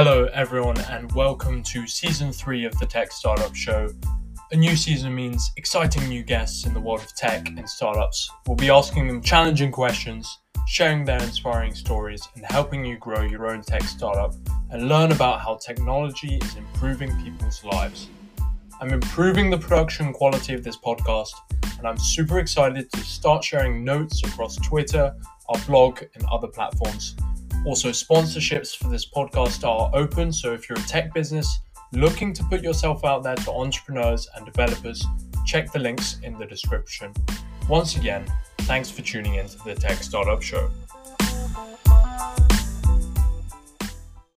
Hello, everyone, and welcome to season three of the Tech Startup Show. A new season means exciting new guests in the world of tech and startups. We'll be asking them challenging questions, sharing their inspiring stories, and helping you grow your own tech startup and learn about how technology is improving people's lives. I'm improving the production quality of this podcast, and I'm super excited to start sharing notes across Twitter, our blog, and other platforms. Also, sponsorships for this podcast are open, so if you're a tech business looking to put yourself out there to entrepreneurs and developers, check the links in the description. Once again, thanks for tuning in to the Tech Startup Show.